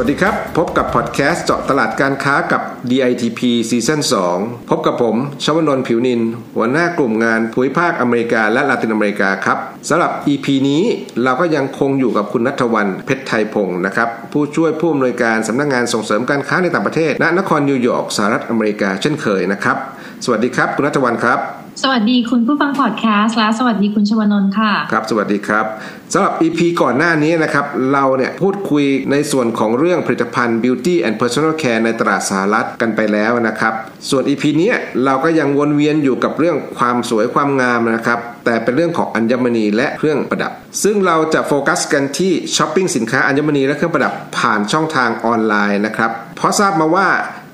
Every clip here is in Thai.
วัสดีครับ พบกับพอดแคสต์เจาะตลาดการค้ากับ DITP ซีซั่น2พบกับผมชวนนท์ผิวนิน หัวหน้ากลุ่มงานภูมิภาคอเมริกาและลาตินอเมริกาครับสำหรับ EP นี้เราก็ยังคงอยู่กับคุณนัทวันเพชรไทยพงศ์นะครับ ผู้ช่วยผู้อำนวยการสำนักงานส่งเสริมการค้าในต่างประเทศณนครนิวยอร์กสหรัฐอเมริกาเช่นเคยนะครับ สวัสดีครับ คุณนัทวันครับ สวัสดีคุณผู้ฟังพอดแคสต์และสวัสดีคุณชวนนท์ค่ะ ครับ สวัสดีครับสำหรับ EP ก่อนหน้านี้นะครับ เราเนี่ยพูดคุยในส่วนของเรื่องผลิตภัณฑ์ Beauty and Personal Care ในตลาดสหรัฐกันไปแล้วนะครับ ส่วน EP นี้เราก็ยังวนเวียนอยู่กับเรื่องความสวยความงามนะครับ แต่เป็นเรื่องของอัญมณีและเครื่องประดับ ซึ่งเราจะโฟกัสกันที่ช้อปปิ้งสินค้าอัญมณีและเครื่องประดับผ่านช่องทางออนไลน์นะครับเพราะทราบมาว่า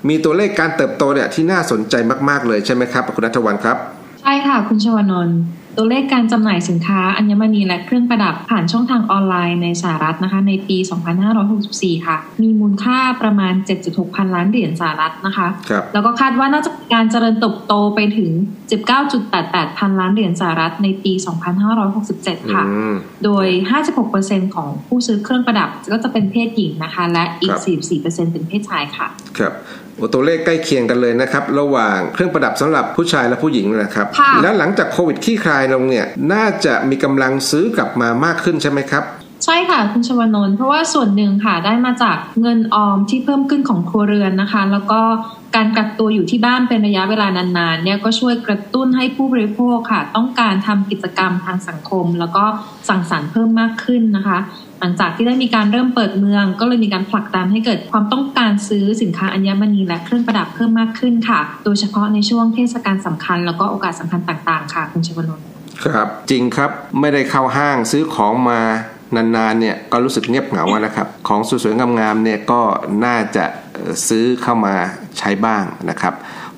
มีตัวเลขการเติบโตเนี่ยที่น่าสนใจมากๆเลยใช่ไหมครับคุณนัทวันครับ ใช่ค่ะคุณชวนนท์ตัวเลขการจำหน่ายสินค้าอัญมณีและเครื่องประดับผ่านช่องทางออนไลน์ในสหรัฐนะคะ ในปี 2564 ค่ะ มีมูลค่าประมาณ 7.6 พันล้านเหรียญสหรัฐนะคะครับแล้วก็คาดว่าน่าจะมีการเจริญเติบโตไปถึง 19.88 พันล้านเหรียญสหรัฐในปี 2567 ค่ะอืมโดย 56%ของผู้ซื้อเครื่องประดับก็จะเป็นเพศหญิงนะคะ และอีคกรับ44%เป็นเพศชายค่ะ ครับโอ้ตัวเลขใกล้เคียงกันเลยนะครับ ระหว่างเครื่องประดับสำหรับผู้ชายและผู้หญิงนะครับค่ะแล้วหลังจากโควิดขี้คลายลงเนี่ย น่าจะมีกำลังซื้อกลับมามากขึ้นใช่ไหมครับ ใช่ค่ะ คุณชวนนท์เพราะว่าส่วนหนึ่งค่ะได้มาจากเงินออมที่เพิ่มขึ้นของครัวเรือนนะคะ แล้วก็การกักตัวอยู่ที่บ้านเป็นระยะเวลานานๆเนี่ยก็ช่วยกระตุ้นให้ผู้บริโภคค่ะ ต้องการทำกิจกรรมทางสังคม แล้วก็สั่งสรรค์เพิ่มมากขึ้นนะคะ หลังจากที่ได้มีการเริ่มเปิดเมือง ก็เลยมีการผลักดันให้เกิดความต้องการซื้อสินค้าอัญมณีและเครื่องประดับเพิ่มมากขึ้นค่ะ โดยเฉพาะในช่วงเทศกาลสำคัญ แล้วก็โอกาสสำคัญต่างๆ ค่ะคุณชวนนท์ครับจริงครับไม่ได้เข้าห้างซื้อของมา นานๆเนี่ยก็รู้สึกเงียบเหงาอะนะครับ ของสวยๆงามๆเนี่ยก็น่าจะซื้อเข้ามาใช้บ้างนะครับ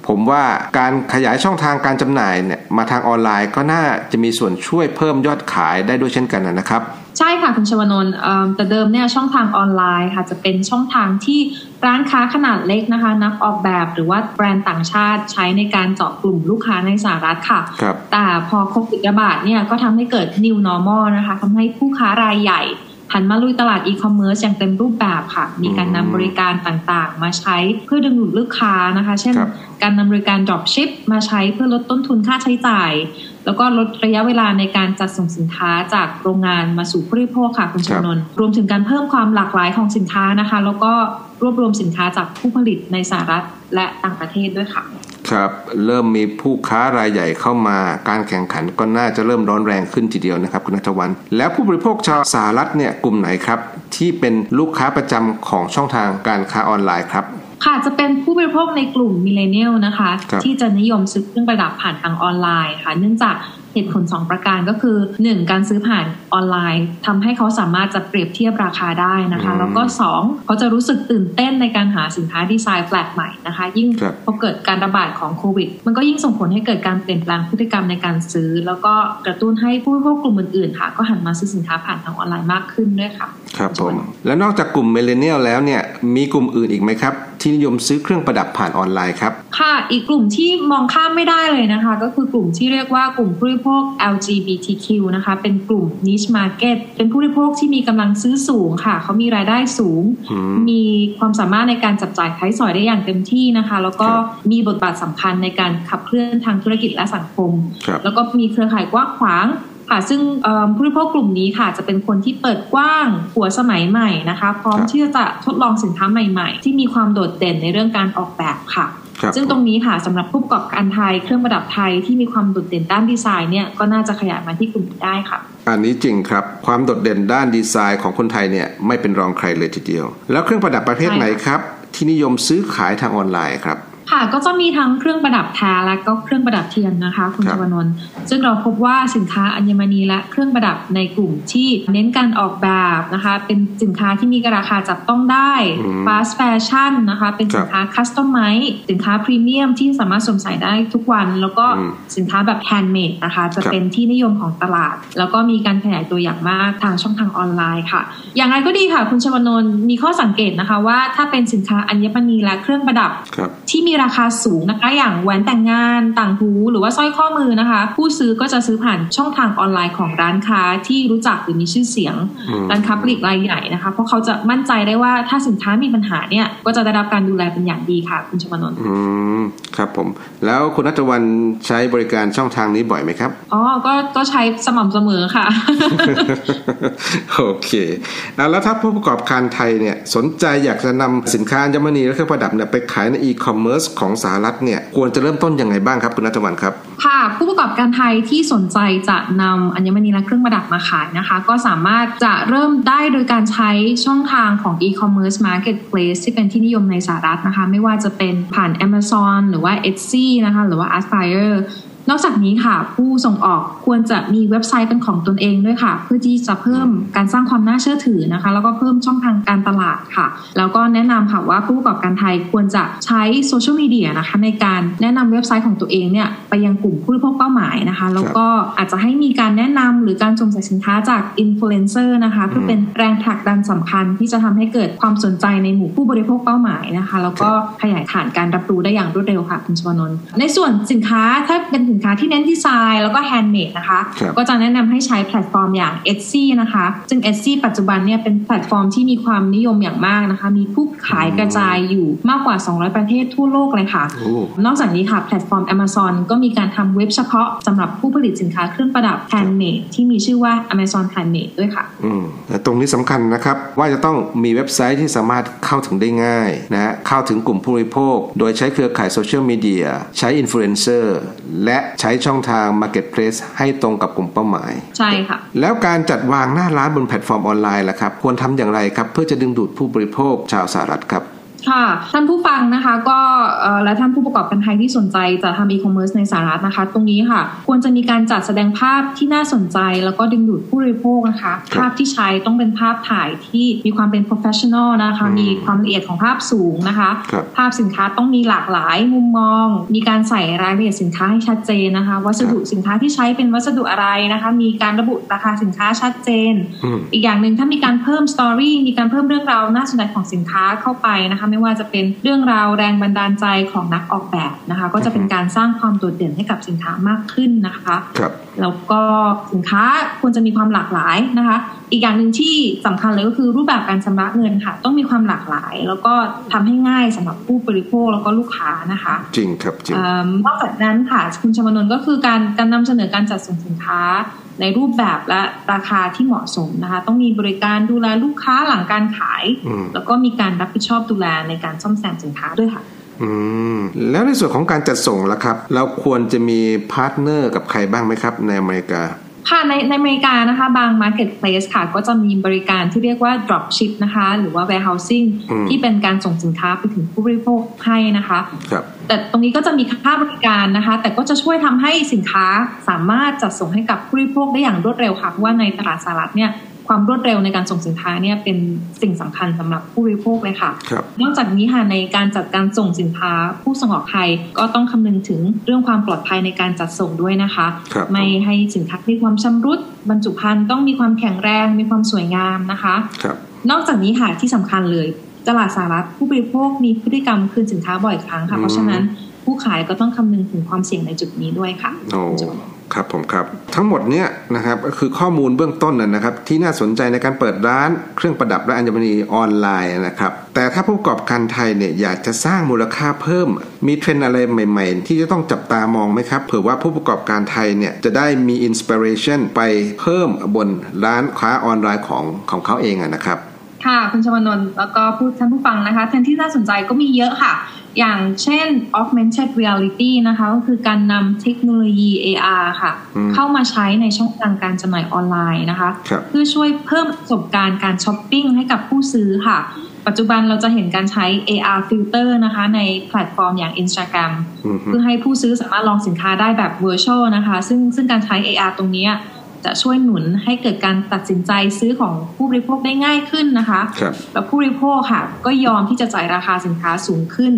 ผมว่าการขยายช่องทางการจำหน่ายเนี่ยมาทางออนไลน์ก็น่าจะมีส่วนช่วยเพิ่มยอดขายได้ด้วยเช่นกันนะครับ ใช่ค่ะคุณชวนนท์เอิ่มแต่เดิมเนี่ยช่องทางออนไลน์ค่ะจะเป็นช่องทางที่ร้านค้าขนาดเล็กนะคะ นักออกแบบหรือว่าแบรนด์ต่างชาติใช้ในการเจาะกลุ่มลูกค้าในสหรัฐค่ะครับแต่พอโควิดระบาดเนี่ยก็ทำให้เกิด new normal นะคะทำให้ผู้ค้ารายใหญ่หันมาลุยตลาดอีคอมเมิร์ซอย่างเต็มรูปแบบค่ะ มีการนำบริการต่างๆ มาใช้เพื่อดึงดูดลูกค้านะคะ เช่นครับการนำบริการ dropship มาใช้เพื่อลดต้นทุนค่าใช้จ่าย แล้วก็ลดระยะเวลาในการจัดส่งสินค้าจากโรงงานมาสู่ผู้บริโภคค่ะคุณชวนนท์รวมถึงการเพิ่มความหลากหลายของสินค้านะคะ แล้วก็รวบรวมสินค้าจากผู้ผลิตในสหรัฐและต่างประเทศด้วยค่ะ ครับ เริ่มมีผู้ค้ารายใหญ่เข้ามา การแข่งขันก็น่าจะเริ่มร้อนแรงขึ้นทีเดียวนะครับคุณนัทวัน แล้วผู้บริโภคชาวสหรัฐเนี่ยกลุ่มไหนครับ ที่เป็นลูกค้าประจำของช่องทางการค้าออนไลน์ครับ ค่ะจะเป็นผู้บริโภคในกลุ่ม millennial นะคะครับที่จะนิยมซื้อเครื่องประดับผ่านทางออนไลน์ค่ะ เนื่องจากเหตุผล 2 ประการก็คือ 1. การซื้อผ่านออนไลน์ทำให้เขาสามารถจะเปรียบเทียบราคาได้นะคะอืมแล้วก็ 2. เขาจะรู้สึกตื่นเต้นในการหาสินค้าดีไซน์แปลกใหม่นะคะ ยิ่งครับพอเกิดการระบาดของโควิด มันก็ยิ่งส่งผลให้เกิดการเปลี่ยนแปลงพฤติกรรมในการซื้อ แล้วก็กระตุ้นให้ผู้บริโภคกลุ่มอื่นๆค่ะ ก็หันมาซื้อสินค้าผ่านทางออนไลน์มากขึ้นด้วยค่ะ ครับผมแล้วนอกจากกลุ่ม millennial แล้วเนี่ยมีกลุ่มอื่นอีกไหมครับ ที่นิยมซื้อเครื่องประดับผ่านออนไลน์ครับ ค่ะอีกกลุ่มที่มองข้ามไม่ได้เลยนะคะ ก็คือกลุ่มที่เรียกว่ากลุ่มผู้บริโภค LGBTQ นะคะ เป็นกลุ่ม niche market เป็นผู้บริโภคที่มีกำลังซื้อสูงค่ะ เขามีรายได้สูงอืมมีความสามารถในการจับจ่ายใช้สอยได้อย่างเต็มที่นะคะ แล้วก็ครับมีบทบาทสำคัญในการขับเคลื่อนทางธุรกิจและสังคมครับแล้วก็มีเครือข่ายกว้างขวาง ค่ะซึ่งเอิ่มผู้บริโภคกลุ่มนี้ค่ะ จะเป็นคนที่เปิดกว้างหัวสมัยใหม่นะคะ พร้อมครับที่จะทดลองสินค้าใหม่ ๆ ที่มีความโดดเด่นในเรื่องการออกแบบค่ะครับซึ่งตรงนี้ค่ะสำหรับผู้ประกอบการไทยเครื่องประดับไทยที่มีความโดดเด่นด้านดีไซน์เนี่ยก็น่าจะขยายมาที่กลุ่มนี้ได้ค่ะอันนี้จริงครับ ความโดดเด่นด้านดีไซน์ของคนไทยเนี่ยไม่เป็นรองใครเลยทีเดียว แล้วเครื่องประดับประเภทใช่ค่ะไหนครับ ที่นิยมซื้อขายทางออนไลน์ครับ ค่ะก็จะมีทั้งเครื่องประดับแท้และก็เครื่องประดับเทียมนะคะ คุณครัชบวนนท์ซึ่งเราพบว่าสินค้าอัญมณีและเครื่องประดับในกลุ่มที่เน้นการออกแบบนะคะ เป็นสินค้าที่มีราคาจับต้องได้อืม fast fashion นะคะ เป็นสินค้า customize สินค้าพรีเมียมที่สามารถสวมใส่ได้ทุกวัน แล้วก็อืมสินค้าแบบแฮนด์เมดนะคะ จะครับเป็นที่นิยมของตลาด แล้วก็มีการขยายตัวอย่างมากทางช่องทางออนไลน์ค่ะ อย่างไรก็ดีค่ะ คุณชวนนท์มีข้อสังเกตนะคะว่าถ้าเป็นสินค้าอัญมณีและเครื่องประดับครับที่มีราคาสูงนะคะ อย่างแหวนแต่งงานต่างหูหรือว่าสร้อยข้อมือนะคะ ผู้ซื้อก็จะซื้อผ่านช่องทางออนไลน์ของร้านค้าที่รู้จักหรือมีชื่อเสียงอืมร้านค้าปลีกรายใหญ่นะคะ เพราะเขาจะมั่นใจได้ว่าถ้าสินค้ามีปัญหาเนี่ยก็จะได้รับการดูแลเป็นอย่างดีค่ะ คุณชมนนท์อืมครับผม แล้วคุณนัทวันใช้บริการช่องทางนี้บ่อยไหมครับอ๋อก็ก็ใช้สม่ำเสมอค่ะ โอเคอะแล้วถ้าผู้ประกอบการไทยเนี่ยสนใจอยากจะนำสินค้าอัญมณีและเครื่องประดับเนี่ยไปขายในอีคอมเมิร์ซของสหรัฐเนี่ยควรจะเริ่มต้นยังไงบ้างครับคุณนัทวันครับ ค่ะ ผู้ประกอบการไทยที่สนใจจะนำอัญมณีและเครื่องประดับมาขายนะคะ ก็สามารถจะเริ่มได้โดยการใช้ช่องทางของ e-commerce marketplace ที่เป็นที่นิยมในสหรัฐนะคะ ไม่ว่าจะเป็นผ่าน Amazon หรือว่า Etsy นะคะหรือว่า Aspire นอกจากนี้ค่ะ ผู้ส่งออกควรจะมีเว็บไซต์เป็นของตนเองด้วยค่ะ เพื่อที่จะเพิ่มการสร้างความน่าเชื่อถือนะคะ แล้วก็เพิ่มช่องทางการตลาดค่ะ แล้วก็แนะนำค่ะว่าผู้ประกอบการไทยควรจะใช้โซเชียลมีเดียนะคะในการแนะนำเว็บไซต์ของตัวเองเนี่ยไปยังกลุ่มผู้บริโภคเป้าหมายนะคะ แล้วก็อาจจะให้มีการแนะนำหรือการสวมใส่สินค้าจากอินฟลูเอนเซอร์นะคะเพื่อเป็นแรงผลักดันสำคัญที่จะทำให้เกิดความสนใจในหมู่ผู้บริโภคเป้าหมายนะคะ แล้วก็ขยายฐานการรับรู้ได้อย่างรวดเร็วค่ะคุณชวนนท์ในส่วนสินค้าถ้าเป็นสินค้าที่เน้นดีไซน์แล้วก็แฮนด์เมดนะคะครับก็จะแนะนำให้ใช้แพลตฟอร์มอย่าง Etsy นะคะ ซึ่ง Etsy ปัจจุบันเนี่ยเป็นแพลตฟอร์มที่มีความนิยมอย่างมากนะคะ มีผู้ขายกระจายอยู่มากกว่า 200 ประเทศทั่วโลกเลยค่ะโอ้นอกจากนี้ค่ะแพลตฟอร์ม Amazon ก็มีการทำเว็บเฉพาะสำหรับผู้ผลิตสินค้าเครื่องประดับแฮนด์เมดที่มีชื่อว่า Amazon Handmade ด้วยค่ะอืมแต่ตรงนี้สำคัญนะครับว่าจะต้องมีเว็บไซต์ที่สามารถเข้าถึงได้ง่ายนะฮะเข้าถึงกลุ่มผู้บริโภค โดยใช้เครือข่ายโซเชียลมีเดียใช้อินฟลูเอนเซอร์และใช้ช่องทาง Marketplace ให้ตรงกับกลุ่มเป้าหมาย ใช่ค่ะ แล้วการจัดวางหน้าร้านบนแพลตฟอร์มออนไลน์ล่ะครับ ควรทำอย่างไรครับ เพื่อจะดึงดูดผู้บริโภคชาวสหรัฐครับ ค่ะ ท่านผู้ฟังนะคะก็เอ่อและท่านผู้ประกอบการไทยที่สนใจจะทำอีคอมเมิร์ซในสหรัฐนะคะ ตรงนี้ค่ะ ควรจะมีการจัดแสดงภาพที่น่าสนใจ แล้วก็ดึงดูดผู้บริโภคนะคะครับภาพที่ใช้ต้องเป็นภาพถ่ายที่มีความเป็น professional นะคะอืมมีความละเอียดของภาพสูงนะคะครับภาพสินค้าต้องมีหลากหลายมุมมอง มีการใส่รายละเอียดสินค้าให้ชัดเจนนะคะ วัสดุสินค้าที่ใช้เป็นวัสดุอะไรนะคะ มีการระบุราคาสินค้าชัดเจนอืมอีกอย่างหนึ่งถ้ามีการเพิ่มสตอรี่มีการเพิ่มเรื่องราวน่าสนใจของสินค้าเข้าไปนะคะไม่ว่าจะเป็นเรื่องราวแรงบันดาลใจของนักออกแบบนะคะ ก็จะเป็นการสร้างความโดดเด่นให้กับสินค้ามากขึ้นนะคะครับ แล้วก็สินค้าควรจะมีความหลากหลายนะคะ อีกอย่างหนึ่งที่สำคัญเลยก็คือรูปแบบการชำระเงินค่ะ ต้องมีความหลากหลาย แล้วก็ทำให้ง่ายสำหรับผู้บริโภคแล้วก็ลูกค้านะคะ จริงครับจริงเอิ่มนอกจากนั้นค่ะคุณชมนนท์ก็คือการการนำเสนอการจัดส่งสินค้าในรูปแบบและราคาที่เหมาะสมนะคะ ต้องมีบริการดูแลลูกค้าหลังการขายอืมแล้วก็มีการรับผิดชอบดูแลในการซ่อมแซมสินค้าด้วยค่ะอืม แล้วในส่วนของการจัดส่งล่ะครับ เราควรจะมีพาร์ทเนอร์กับใครบ้างไหมครับ ในอเมริกาค่ะในในอเมริกานะคะบาง marketplace ค่ะ ก็จะมีบริการที่เรียกว่า drop ship นะคะ หรือว่า warehousing อืมที่เป็นการส่งสินค้าไปถึงผู้บริโภคให้นะคะครับแต่ตรงนี้ก็จะมีค่าบริการนะคะ แต่ก็จะช่วยทำให้สินค้าสามารถจัดส่งให้กับผู้บริโภคได้อย่างรวดเร็วค่ะ เพราะว่าในตลาดสหรัฐเนี่ย ความรวดเร็วในการส่งสินค้าเนี่ยเป็นสิ่งสำคัญสำหรับผู้บริโภคเลยค่ะครับนอกจากนี้ค่ะในการจัดการส่งสินค้าผู้ส่งออกไทยก็ต้องคำนึงถึงเรื่องความปลอดภัยในการจัดส่งด้วยนะคะครับไม่ให้สินค้ามีความชำรุด บรรจุภัณฑ์ต้องมีความแข็งแรงมีความสวยงามนะคะครับนอกจากนี้ค่ะที่สำคัญเลยตลาดสหรัฐผู้บริโภคมีพฤติกรรมคืนสินค้าบ่อยครั้งค่ะอืมเพราะฉะนั้นผู้ขายก็ต้องคำนึงถึงความเสี่ยงในจุดนี้ด้วยค่ะโอ้ ครับผมครับ ทั้งหมดเนี้ยนะครับก็คือข้อมูลเบื้องต้นนะนะครับ ที่น่าสนใจในการเปิดร้านเครื่องประดับและอัญมณีออนไลน์นะครับ แต่ถ้าผู้ประกอบการไทยเนี่ยอยากจะสร้างมูลค่าเพิ่ม มีเทรนด์อะไรใหม่ๆ ที่จะต้องจับตามองไหมครับเผื่อว่าผู้ประกอบการไทยเนี่ยจะได้มี inspiration ไปเพิ่มบนร้านค้าออนไลน์ของของเขาเองนะครับ ค่ะ คุณชวนนท์แล้วก็ผู้ท่านผู้ฟังนะคะ เทรนด์ที่น่าสนใจก็มีเยอะค่ะ อย่างเช่น augmented reality นะคะ ก็คือการนำเทคโนโลยี AR ค่ะอืมเข้ามาใช้ในช่องทางการจำหน่ายออนไลน์นะคะครับเพื่อช่วยเพิ่มประสบการณ์การช้อปปิ้งให้กับผู้ซื้อค่ะ ปัจจุบันเราจะเห็นการใช้ AR filter นะคะ ในแพลตฟอร์มอย่าง Instagram เพื่อให้ผู้ซื้อสามารถลองสินค้าได้แบบ virtual นะคะ ซึ่งซึ่งการใช้ AR ตรงนี้ จะช่วยหนุนให้เกิดการตัดสินใจซื้อของผู้บริโภคได้ง่ายขึ้นนะคะแล้วผู้บริโภคค่ะ ก็ยอมที่จะจ่ายราคาสินค้าสูงขึ้น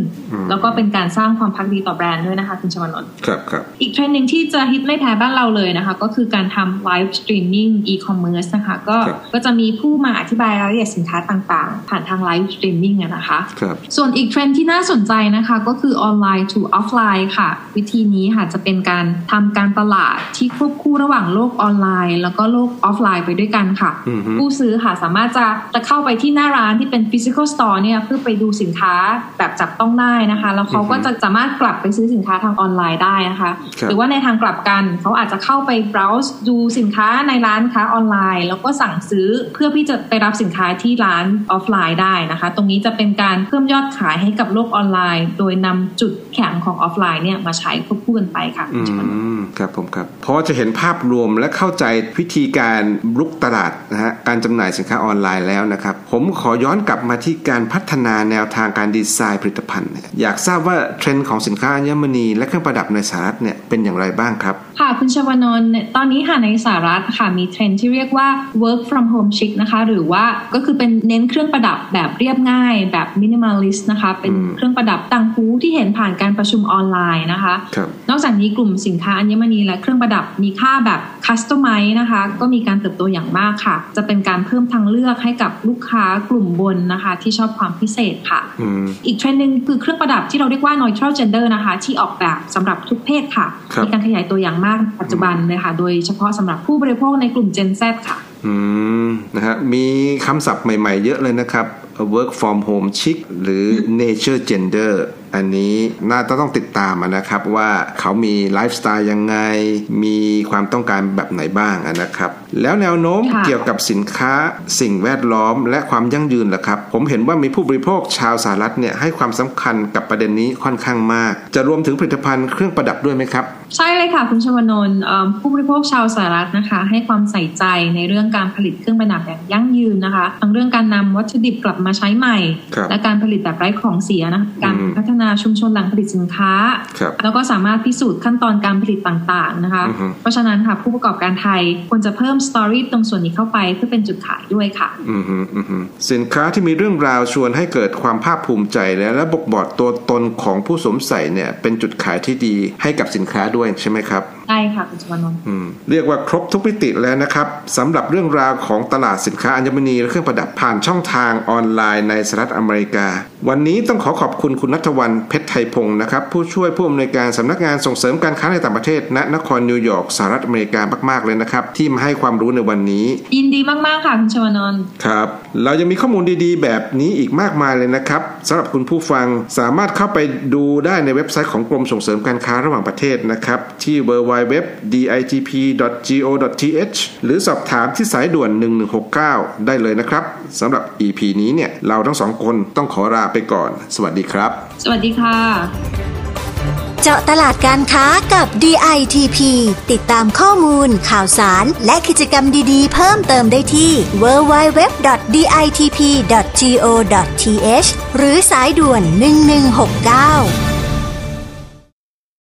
แล้วก็เป็นการสร้างความภักดีต่อแบรนด์ด้วยนะคะคุณชวนนท์ครับครับอีกเทรนด์หนึ่งที่จะฮิตไม่แพ้บ้านเราเลยนะคะ ก็คือการทำไลฟ์สตรีมมิ่งอีคอมเมิร์ซนะคะก็ก็จะมีผู้มาอธิบายรายละเอียดสินค้าต่างๆ ผ่านทางไลฟ์สตรีมมิ่งนะคะครับส่วนอีกเทรนด์ที่น่าสนใจนะคะก็คือออนไลน์ to ออฟไลน์ค่ะ วิธีนี้ค่ะจะเป็นการทำการตลาดที่ควบคู่ระหว่างโลกออนไลน์ แล้วก็โลกออฟไลน์ไปด้วยกันค่ะ ผู้ซื้อค่ะสามารถจะจะเข้าไปที่หน้าร้านที่เป็น physical store เนี่ยเพื่อไปดูสินค้าแบบจับต้องได้นะคะ แล้วเขาก็จะสามารถกลับไปซื้อสินค้าทางออนไลน์ได้นะคะหรือว่าในทางกลับกันเขาอาจจะเข้าไป browse ดูสินค้าในร้านค้าออนไลน์ แล้วก็สั่งซื้อเพื่อที่จะไปรับสินค้าที่ร้านออฟไลน์ได้นะคะ ตรงนี้จะเป็นการเพิ่มยอดขายให้กับโลกออนไลน์ โดยนำจุดแข็งของออฟไลน์เนี่ยมาใช้ควบคู่กันไปค่ะอืมครับผมครับพอจะเห็นภาพรวมและเข้าใจวิธีการรุกตลาดนะฮะการจำหน่ายสินค้าออนไลน์แล้วนะครับ ผมขอย้อนกลับมาที่การพัฒนาแนวทางการดีไซน์ผลิตภัณฑ์ อยากทราบว่าเทรนด์ของสินค้าอัญมณีและเครื่องประดับในสหรัฐเนี่ยเป็นอย่างไรบ้างครับ ค่ะคุณชวนนท์ตอนนี้ค่ะในสหรัฐค่ะมีเทรนด์ที่เรียกว่า work from home chic นะคะหรือว่าก็คือเป็นเน้นเครื่องประดับแบบเรียบง่าย แบบ minimalist นะคะเป็นเครื่องประดับต่างหูที่เห็นผ่านการประชุมออนไลน์นะคะ นอกจากนี้กลุ่มสินค้าอัญมณีและเครื่องประดับมีค่าแบบ customize นะคะ ก็มีการเติบโตอย่างมากค่ะ จะเป็นการเพิ่มทางเลือกให้กับลูกค้ากลุ่มบนนะคะ ที่ชอบความพิเศษค่ะอีกเทรนด์หนึ่งคือเครื่องประดับที่เราเรียกว่า neutral gender นะคะ ที่ออกแบบสำหรับทุกเพศค่ะมีการขยายตัวอย่างมากปัจจุบันเลยค่ะ โดยเฉพาะสำหรับผู้บริโภคในกลุ่ม Gen Z ค่ะอืมนะฮะมีคำศัพท์ใหม่ๆเยอะเลยนะครับ work from home chic หรือ nature gender อันนี้น่าจะต้องติดตามนะครับว่าเขามีไลฟ์สไตล์ยังไง มีความต้องการแบบไหนบ้างนะครับ แล้วแนวโน้มเกี่ยวกับสินค้าสิ่งแวดล้อม และความยั่งยืนล่ะครับ ผมเห็นว่ามีผู้บริโภคชาวสหรัฐเนี่ยให้ความสำคัญกับประเด็นนี้ค่อนข้างมาก จะรวมถึงผลิตภัณฑ์เครื่องประดับด้วยไหมครับใช่เลยค่ะ คุณชวนนท์ผู้บริโภคชาวสหรัฐนะคะ ให้ความใส่ใจในเรื่องการผลิตเครื่องประดับแบบยั่งยืนนะคะ ทั้งเรื่องการนำวัตถุดิบกลับมาใช้ใหม่ และการผลิตแบบไร้ของเสียนะคะการพัฒนาชุมชนหลังผลิตสินค้า แล้วก็สามารถพิสูจน์ขั้นตอนการผลิตต่างๆนะคะ เพราะฉะนั้นค่ะผู้ประกอบการไทยควรจะเพิ่มสตอรี่ตรงส่วนนี้เข้าไปเพื่อเป็นจุดขายด้วยค่ะสินค้าที่มีเรื่องราวชวนให้เกิดความภาคภูมิใจและและบกบอดตัวตนของผู้สวมใส่เนี่ยเป็นจุดขายที่ดีให้กับสินค้าด้วยใช่ไหมครับ ใช่ค่ะคุณชวนนท์เรียกว่าครบทุกมิติแล้วนะครับสำหรับเรื่องราวของตลาดสินค้าอัญมณีและเครื่องประดับผ่านช่องทางออนไลน์ในสหรัฐอเมริกา วันนี้ต้องขอขอบคุณคุณนัทวันเพชรไทยพงศ์นะครับผู้ช่วยผู้อำนวยการสำนักงานส่งเสริมการค้าในต่างประเทศณนครนิวยอร์กสหรัฐอเมริกามากๆเลยนะครับ ที่มาให้ความรู้ในวันนี้ ยินดีมากๆค่ะคุณชวนนท์ครับเรายังมีข้อมูลดีๆ แบบนี้อีกมากมายเลยนะครับสำหรับคุณผู้ฟังสามารถเข้าไปดูได้ในเว็บไซต์ของกรมส่งเสริมการค้าระหว่างประเทศนะครับที่ www ditp.go.th หรือสอบถามที่สายด่วน 1169 ได้เลยนะครับสำหรับ EP นี้เนี่ยเราทั้งสองคนต้องขอลาไปก่อน สวัสดีครับ สวัสดีค่ะ เจาะตลาดการค้ากับ DITP ติดตามข้อมูล ข่าวสาร และกิจกรรมดีๆ เพิ่มเติมได้ที่ www.ditp.go.th หรือสายด่วน 1169